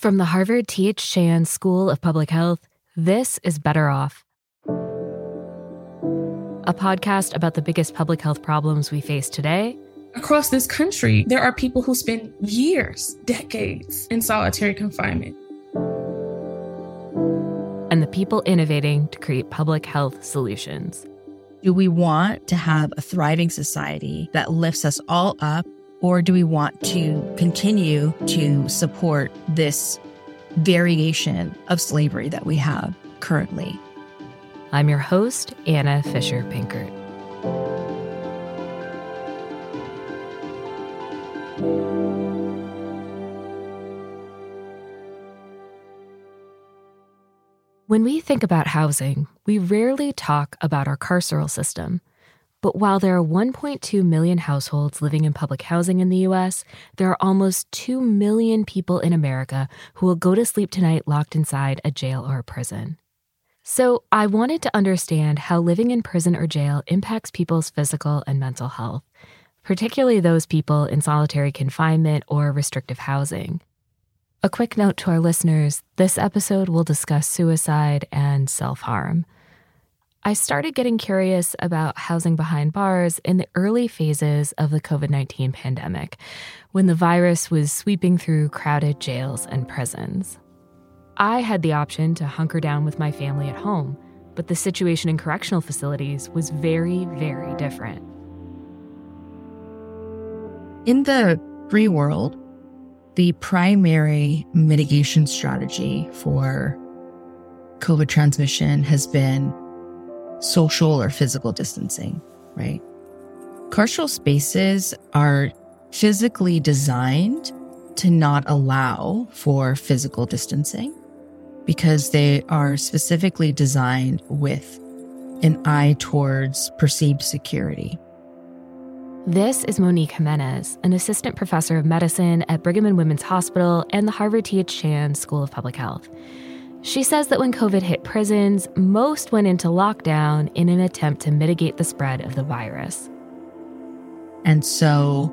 From the Harvard T.H. Chan School of Public Health, this is Better Off, a podcast about the biggest public health problems we face today. Across this country, there are people who spend years, decades in solitary confinement. And the people innovating to create public health solutions. Do we want to have a thriving society that lifts us all up or do we want to continue to support this variation of slavery that we have currently? I'm your host, Anna Fisher Pinkert. When we think about housing, we rarely talk about our carceral system. But while there are 1.2 million households living in public housing in the US, there are almost 2 million people in America who will go to sleep tonight locked inside a jail or a prison. So, I wanted to understand how living in prison or jail impacts people's physical and mental health, particularly those people in solitary confinement or restrictive housing. A quick note to our listeners this episode will discuss suicide and self harm. I started getting curious about housing behind bars in the early phases of the COVID 19 pandemic, when the virus was sweeping through crowded jails and prisons. I had the option to hunker down with my family at home, but the situation in correctional facilities was very, very different. In the free world, the primary mitigation strategy for COVID transmission has been social or physical distancing, right? Carceral spaces are physically designed to not allow for physical distancing because they are specifically designed with an eye towards perceived security. This is Monik Jimenez, an assistant professor of medicine at Brigham and Women's Hospital and the Harvard T.H. Chan School of Public Health. She says that when COVID hit prisons, most went into lockdown in an attempt to mitigate the spread of the virus. And so,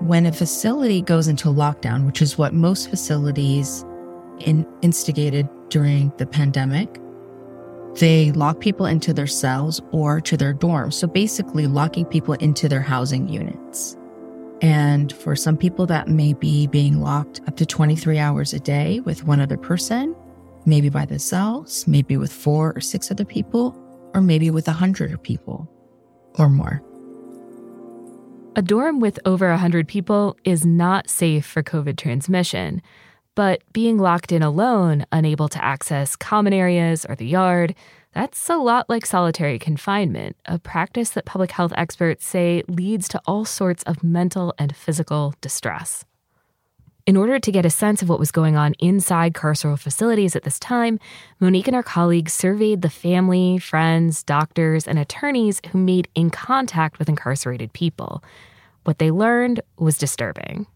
when a facility goes into lockdown, which is what most facilities in, instigated during the pandemic, they lock people into their cells or to their dorms. So, basically, locking people into their housing units. And for some people, that may be being locked up to 23 hours a day with one other person maybe by themselves, maybe with four or six other people, or maybe with a hundred people or more. A dorm with over a 100 people is not safe for COVID transmission, but being locked in alone, unable to access common areas or the yard, that's a lot like solitary confinement, a practice that public health experts say leads to all sorts of mental and physical distress. In order to get a sense of what was going on inside carceral facilities at this time, Monik and her colleagues surveyed the family, friends, doctors, and attorneys who made in contact with incarcerated people. What they learned was disturbing.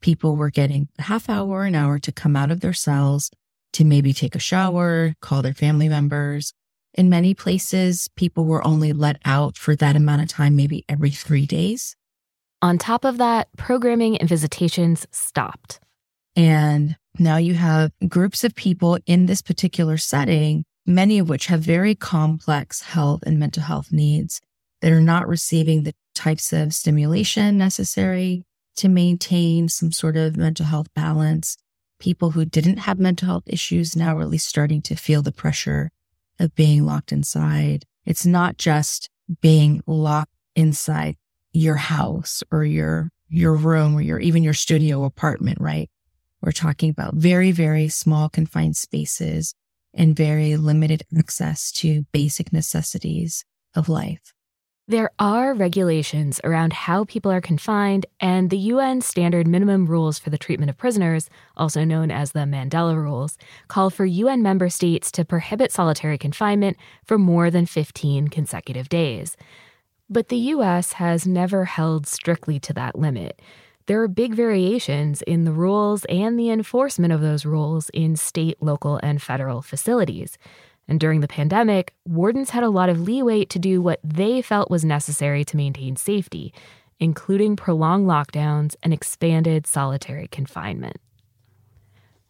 People were getting a half hour, an hour to come out of their cells to maybe take a shower, call their family members. In many places, people were only let out for that amount of time, maybe every three days. On top of that, programming and visitations stopped. And now you have groups of people in this particular setting, many of which have very complex health and mental health needs that are not receiving the types of stimulation necessary to maintain some sort of mental health balance. People who didn't have mental health issues now are really starting to feel the pressure of being locked inside. It's not just being locked inside your house or your your room or your even your studio apartment, right? We're talking about very, very small confined spaces and very limited access to basic necessities of life. There are regulations around how people are confined, and the UN Standard Minimum Rules for the Treatment of Prisoners, also known as the Mandela Rules, call for UN member states to prohibit solitary confinement for more than 15 consecutive days. But the US has never held strictly to that limit. There are big variations in the rules and the enforcement of those rules in state, local, and federal facilities. And during the pandemic, wardens had a lot of leeway to do what they felt was necessary to maintain safety, including prolonged lockdowns and expanded solitary confinement.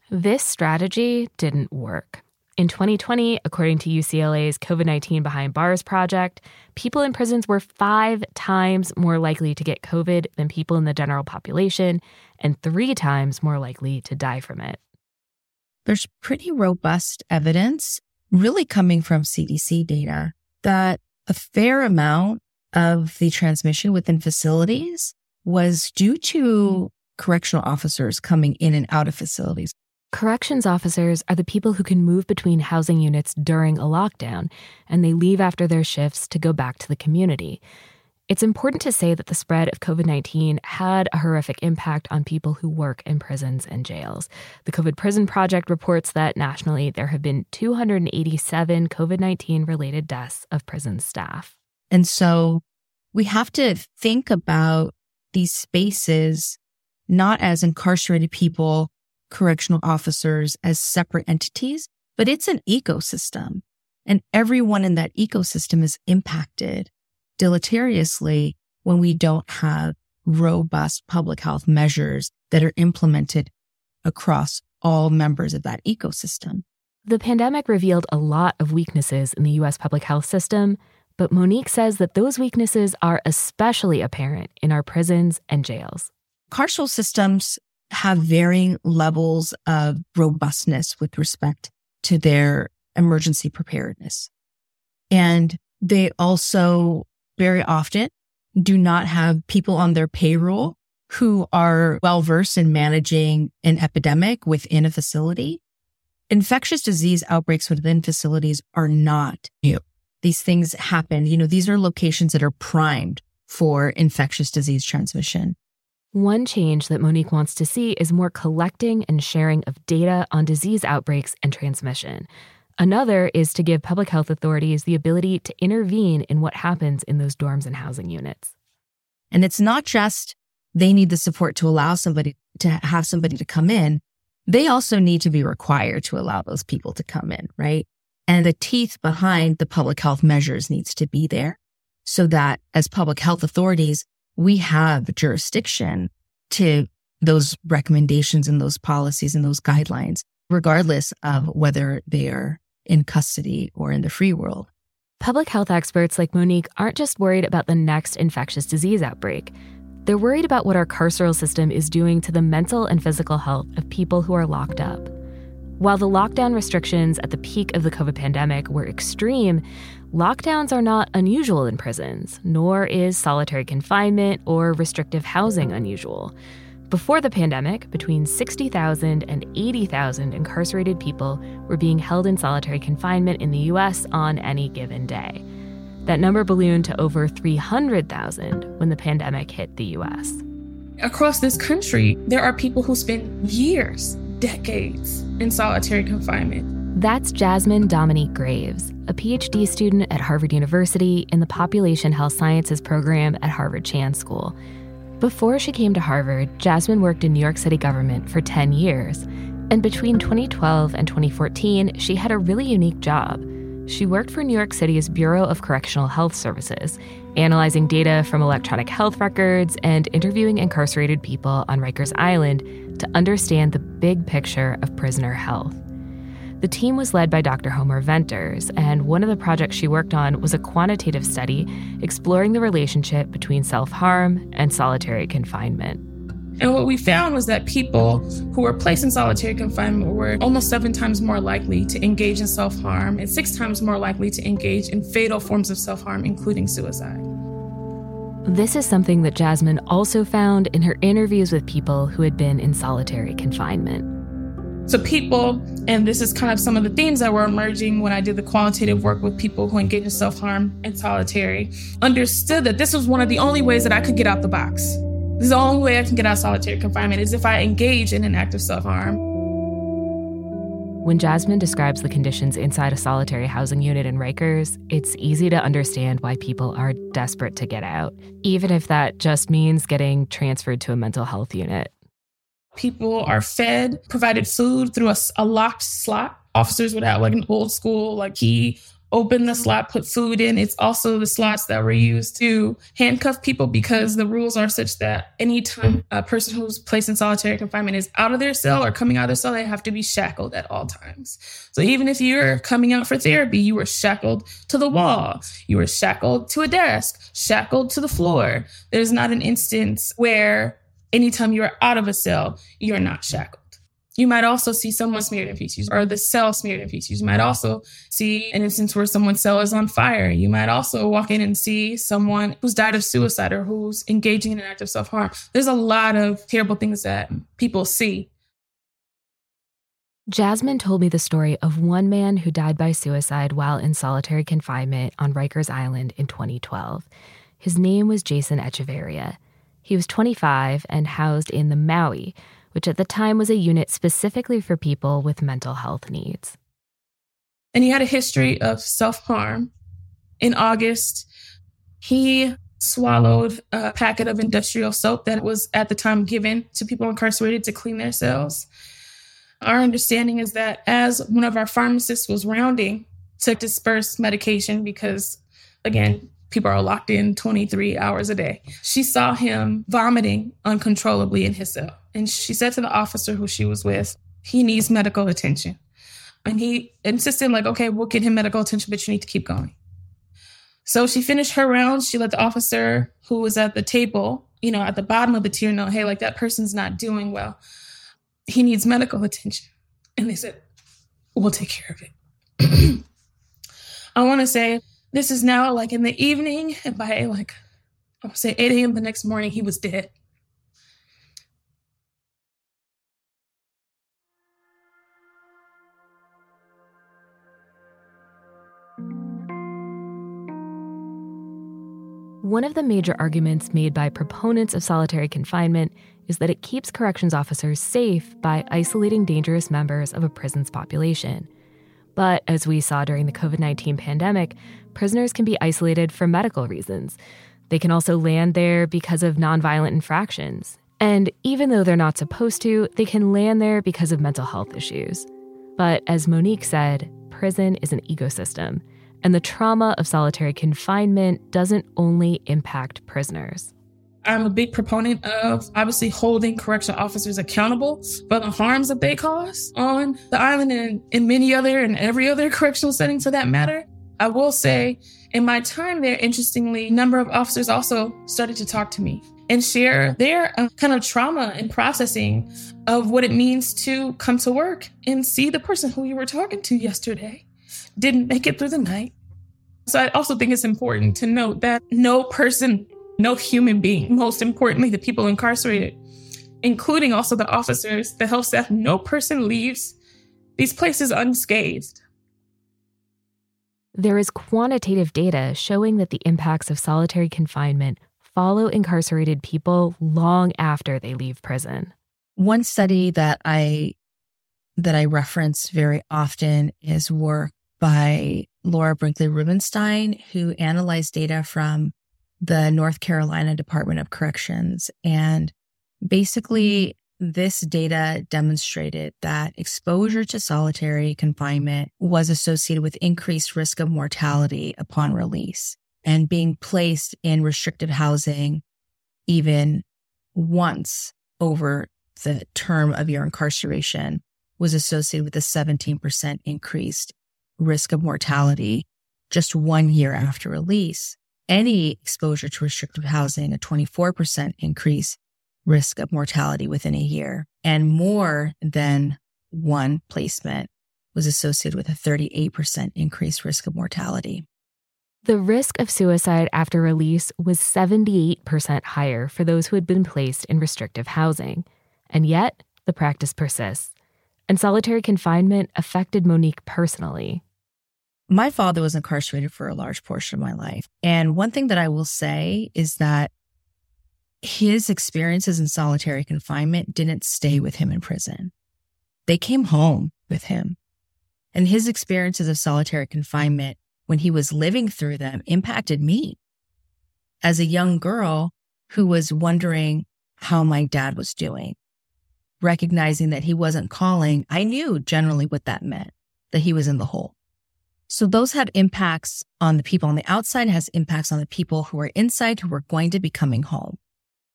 This strategy didn't work. In 2020, according to UCLA's COVID 19 Behind Bars project, people in prisons were five times more likely to get COVID than people in the general population and three times more likely to die from it. There's pretty robust evidence, really coming from CDC data, that a fair amount of the transmission within facilities was due to correctional officers coming in and out of facilities. Corrections officers are the people who can move between housing units during a lockdown, and they leave after their shifts to go back to the community. It's important to say that the spread of COVID 19 had a horrific impact on people who work in prisons and jails. The COVID Prison Project reports that nationally there have been 287 COVID 19 related deaths of prison staff. And so we have to think about these spaces not as incarcerated people correctional officers as separate entities, but it's an ecosystem. And everyone in that ecosystem is impacted deleteriously when we don't have robust public health measures that are implemented across all members of that ecosystem. The pandemic revealed a lot of weaknesses in the US public health system, but Monik says that those weaknesses are especially apparent in our prisons and jails. Carceral systems have varying levels of robustness with respect to their emergency preparedness. And they also very often do not have people on their payroll who are well versed in managing an epidemic within a facility. Infectious disease outbreaks within facilities are not new. These things happen. You know, these are locations that are primed for infectious disease transmission. One change that Monik wants to see is more collecting and sharing of data on disease outbreaks and transmission. Another is to give public health authorities the ability to intervene in what happens in those dorms and housing units. And it's not just they need the support to allow somebody to have somebody to come in. They also need to be required to allow those people to come in, right? And the teeth behind the public health measures needs to be there so that as public health authorities, we have jurisdiction to those recommendations and those policies and those guidelines, regardless of whether they are in custody or in the free world. Public health experts like Monik aren't just worried about the next infectious disease outbreak. They're worried about what our carceral system is doing to the mental and physical health of people who are locked up. While the lockdown restrictions at the peak of the COVID pandemic were extreme, Lockdowns are not unusual in prisons, nor is solitary confinement or restrictive housing unusual. Before the pandemic, between 60,000 and 80,000 incarcerated people were being held in solitary confinement in the US on any given day. That number ballooned to over 300,000 when the pandemic hit the US. Across this country, there are people who spend years, decades in solitary confinement that's Jasmine Dominique Graves, a PhD student at Harvard University in the Population Health Sciences program at Harvard Chan School. Before she came to Harvard, Jasmine worked in New York City government for 10 years. And between 2012 and 2014, she had a really unique job. She worked for New York City's Bureau of Correctional Health Services, analyzing data from electronic health records and interviewing incarcerated people on Rikers Island to understand the big picture of prisoner health. The team was led by Dr. Homer Venters, and one of the projects she worked on was a quantitative study exploring the relationship between self harm and solitary confinement. And what we found was that people who were placed in solitary confinement were almost seven times more likely to engage in self harm and six times more likely to engage in fatal forms of self harm, including suicide. This is something that Jasmine also found in her interviews with people who had been in solitary confinement. So, people, and this is kind of some of the themes that were emerging when I did the qualitative work with people who engage in self harm and solitary, understood that this was one of the only ways that I could get out the box. This is the only way I can get out solitary confinement is if I engage in an act of self harm. When Jasmine describes the conditions inside a solitary housing unit in Rikers, it's easy to understand why people are desperate to get out, even if that just means getting transferred to a mental health unit. People are fed, provided food through a, a locked slot. Officers would have like an old school like key open the slot, put food in. It's also the slots that were used to handcuff people because the rules are such that anytime a person who's placed in solitary confinement is out of their cell or coming out of their cell, they have to be shackled at all times. So even if you're coming out for therapy, you were shackled to the wall, you were shackled to a desk, shackled to the floor. There's not an instance where anytime you're out of a cell, you're not shackled. You might also see someone smeared in feces or the cell smeared in feces. You might also see an instance where someone's cell is on fire. You might also walk in and see someone who's died of suicide or who's engaging in an act of self harm. There's a lot of terrible things that people see. Jasmine told me the story of one man who died by suicide while in solitary confinement on Rikers Island in 2012. His name was Jason Echevarria. He was 25 and housed in the Maui, which at the time was a unit specifically for people with mental health needs. And he had a history of self harm. In August, he swallowed a packet of industrial soap that was at the time given to people incarcerated to clean their cells. Our understanding is that as one of our pharmacists was rounding to disperse medication, because again, people are locked in 23 hours a day. She saw him vomiting uncontrollably in his cell. And she said to the officer who she was with, he needs medical attention. And he insisted, like, okay, we'll get him medical attention, but you need to keep going. So she finished her rounds. She let the officer who was at the table, you know, at the bottom of the tier know, hey, like that person's not doing well. He needs medical attention. And they said, we'll take care of it. I want to say this is now like in the evening, and by like, I would say 8 a.m. the next morning, he was dead. One of the major arguments made by proponents of solitary confinement is that it keeps corrections officers safe by isolating dangerous members of a prison's population. But as we saw during the COVID 19 pandemic, prisoners can be isolated for medical reasons. They can also land there because of nonviolent infractions. And even though they're not supposed to, they can land there because of mental health issues. But as Monik said, prison is an ecosystem, and the trauma of solitary confinement doesn't only impact prisoners. I'm a big proponent of obviously holding correction officers accountable for the harms that they cause on the island and in many other and every other correctional setting for that matter. I will say in my time there, interestingly, a number of officers also started to talk to me and share their uh, kind of trauma and processing of what it means to come to work and see the person who you were talking to yesterday didn't make it through the night. So I also think it's important to note that no person no human being, most importantly, the people incarcerated, including also the officers, the health staff, no person leaves these places unscathed. There is quantitative data showing that the impacts of solitary confinement follow incarcerated people long after they leave prison. One study that I that I reference very often is work by Laura Brinkley Rubinstein, who analyzed data from the North Carolina Department of Corrections. And basically, this data demonstrated that exposure to solitary confinement was associated with increased risk of mortality upon release and being placed in restricted housing even once over the term of your incarceration was associated with a 17% increased risk of mortality just one year after release any exposure to restrictive housing, a 24% increase risk of mortality within a year, and more than one placement was associated with a 38% increased risk of mortality. The risk of suicide after release was 78% higher for those who had been placed in restrictive housing. And yet, the practice persists. And solitary confinement affected Monik personally. My father was incarcerated for a large portion of my life. And one thing that I will say is that his experiences in solitary confinement didn't stay with him in prison. They came home with him. And his experiences of solitary confinement when he was living through them impacted me as a young girl who was wondering how my dad was doing, recognizing that he wasn't calling. I knew generally what that meant, that he was in the hole. So those have impacts on the people on the outside, has impacts on the people who are inside who are going to be coming home.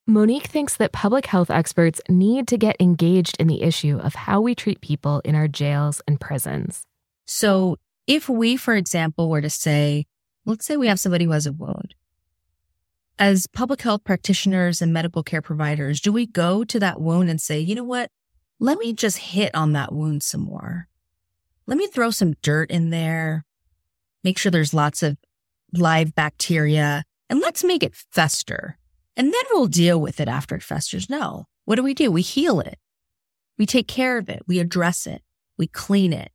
Monik thinks that public health experts need to get engaged in the issue of how we treat people in our jails and prisons. So if we, for example, were to say, let's say we have somebody who has a wound. As public health practitioners and medical care providers, do we go to that wound and say, you know what? Let me just hit on that wound some more. Let me throw some dirt in there make sure there's lots of live bacteria, and let's make it fester. And then we'll deal with it after it festers. No. What do we do? We heal it. We take care of it. We address it. We clean it.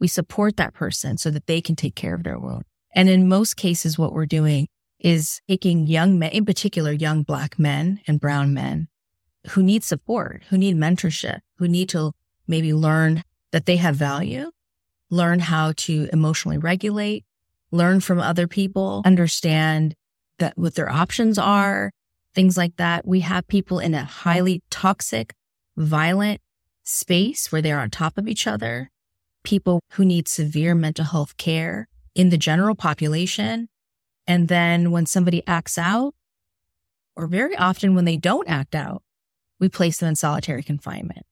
We support that person so that they can take care of their wound. And in most cases, what we're doing is taking young men, in particular, young black men and brown men who need support, who need mentorship, who need to maybe learn that they have value, learn how to emotionally regulate, learn from other people, understand that what their options are, things like that. We have people in a highly toxic, violent space where they're on top of each other, people who need severe mental health care in the general population. And then when somebody acts out, or very often when they don't act out, we place them in solitary confinement.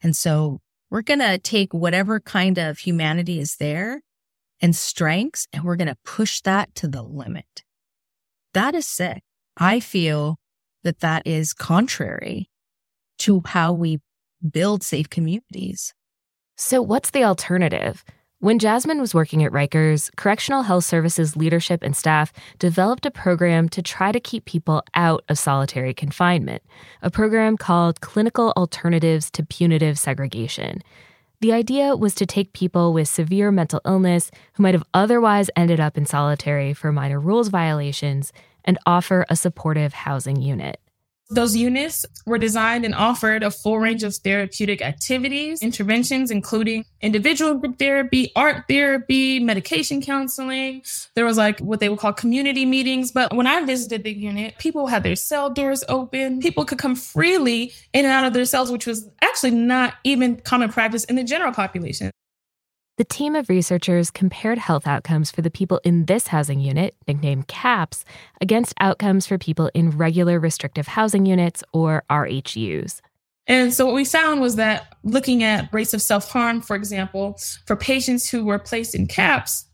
And so we're going to take whatever kind of humanity is there and strengths, and we're going to push that to the limit. That is sick. I feel that that is contrary to how we build safe communities. So, what's the alternative? When Jasmine was working at Rikers, Correctional Health Services leadership and staff developed a program to try to keep people out of solitary confinement, a program called Clinical Alternatives to Punitive Segregation. The idea was to take people with severe mental illness who might have otherwise ended up in solitary for minor rules violations and offer a supportive housing unit. Those units were designed and offered a full range of therapeutic activities, interventions, including individual group therapy, art therapy, medication counseling. There was like what they would call community meetings. But when I visited the unit, people had their cell doors open. People could come freely in and out of their cells, which was actually not even common practice in the general population. The team of researchers compared health outcomes for the people in this housing unit, nicknamed CAPS, against outcomes for people in regular restrictive housing units or RHUs. And so what we found was that looking at rates of self harm, for example, for patients who were placed in CAPS,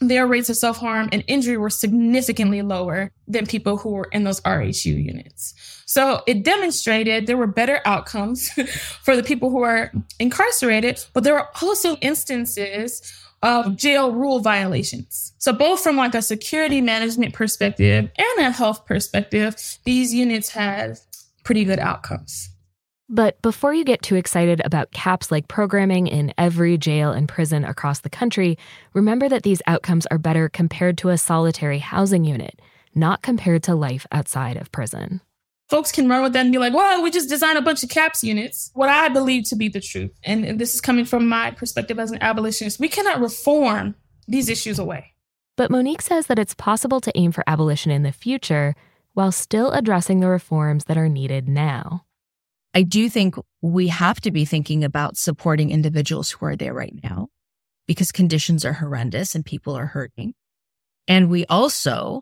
their rates of self harm and injury were significantly lower than people who were in those RHU units. So it demonstrated there were better outcomes for the people who are incarcerated, but there are also instances of jail rule violations. So both from like a security management perspective and a health perspective, these units had pretty good outcomes. But before you get too excited about CAPS like programming in every jail and prison across the country, remember that these outcomes are better compared to a solitary housing unit, not compared to life outside of prison. Folks can run with that and be like, well, we just designed a bunch of CAPS units. What I believe to be the truth, and this is coming from my perspective as an abolitionist, we cannot reform these issues away. But Monik says that it's possible to aim for abolition in the future while still addressing the reforms that are needed now. I do think we have to be thinking about supporting individuals who are there right now because conditions are horrendous and people are hurting. And we also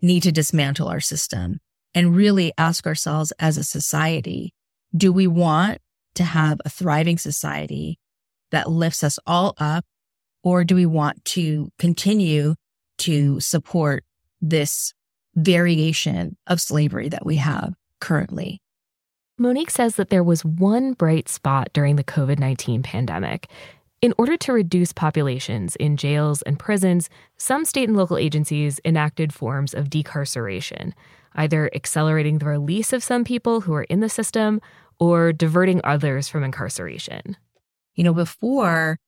need to dismantle our system and really ask ourselves as a society, do we want to have a thriving society that lifts us all up? Or do we want to continue to support this variation of slavery that we have currently? Monik says that there was one bright spot during the COVID 19 pandemic. In order to reduce populations in jails and prisons, some state and local agencies enacted forms of decarceration, either accelerating the release of some people who are in the system or diverting others from incarceration. You know, before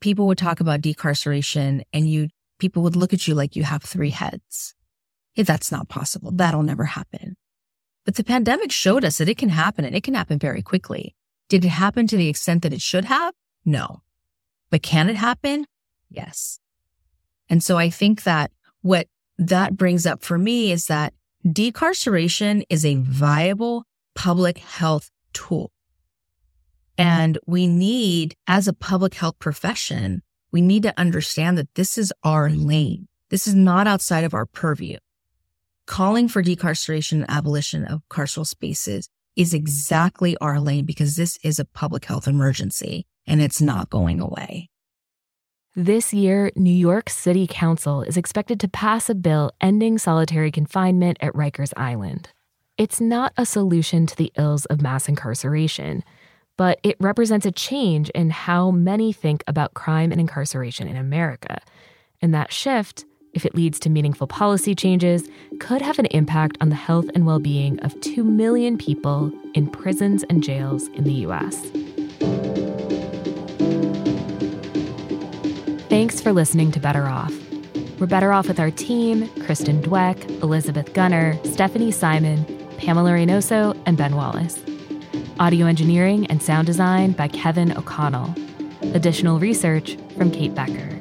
people would talk about decarceration and you people would look at you like you have three heads. If that's not possible, that'll never happen. But the pandemic showed us that it can happen and it can happen very quickly. Did it happen to the extent that it should have? No. But can it happen? Yes. And so I think that what that brings up for me is that decarceration is a viable public health tool. And we need, as a public health profession, we need to understand that this is our lane. This is not outside of our purview. Calling for decarceration and abolition of carceral spaces is exactly our lane because this is a public health emergency and it's not going away. This year, New York City Council is expected to pass a bill ending solitary confinement at Rikers Island. It's not a solution to the ills of mass incarceration, but it represents a change in how many think about crime and incarceration in America. And that shift, if it leads to meaningful policy changes, could have an impact on the health and well being of 2 million people in prisons and jails in the US. Thanks for listening to Better Off. We're better off with our team Kristen Dweck, Elizabeth Gunner, Stephanie Simon, Pamela Reynoso, and Ben Wallace. Audio engineering and sound design by Kevin O'Connell. Additional research from Kate Becker.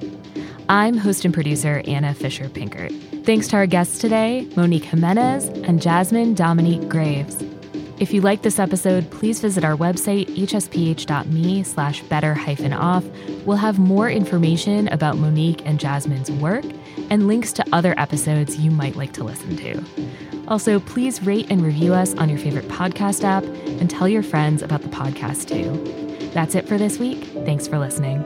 I'm host and producer Anna Fisher Pinkert. Thanks to our guests today, Monik Jimenez and Jasmine Dominique Graves. If you like this episode, please visit our website, hsph.me slash better hyphen off. We'll have more information about Monik and Jasmine's work and links to other episodes you might like to listen to. Also, please rate and review us on your favorite podcast app and tell your friends about the podcast too. That's it for this week. Thanks for listening.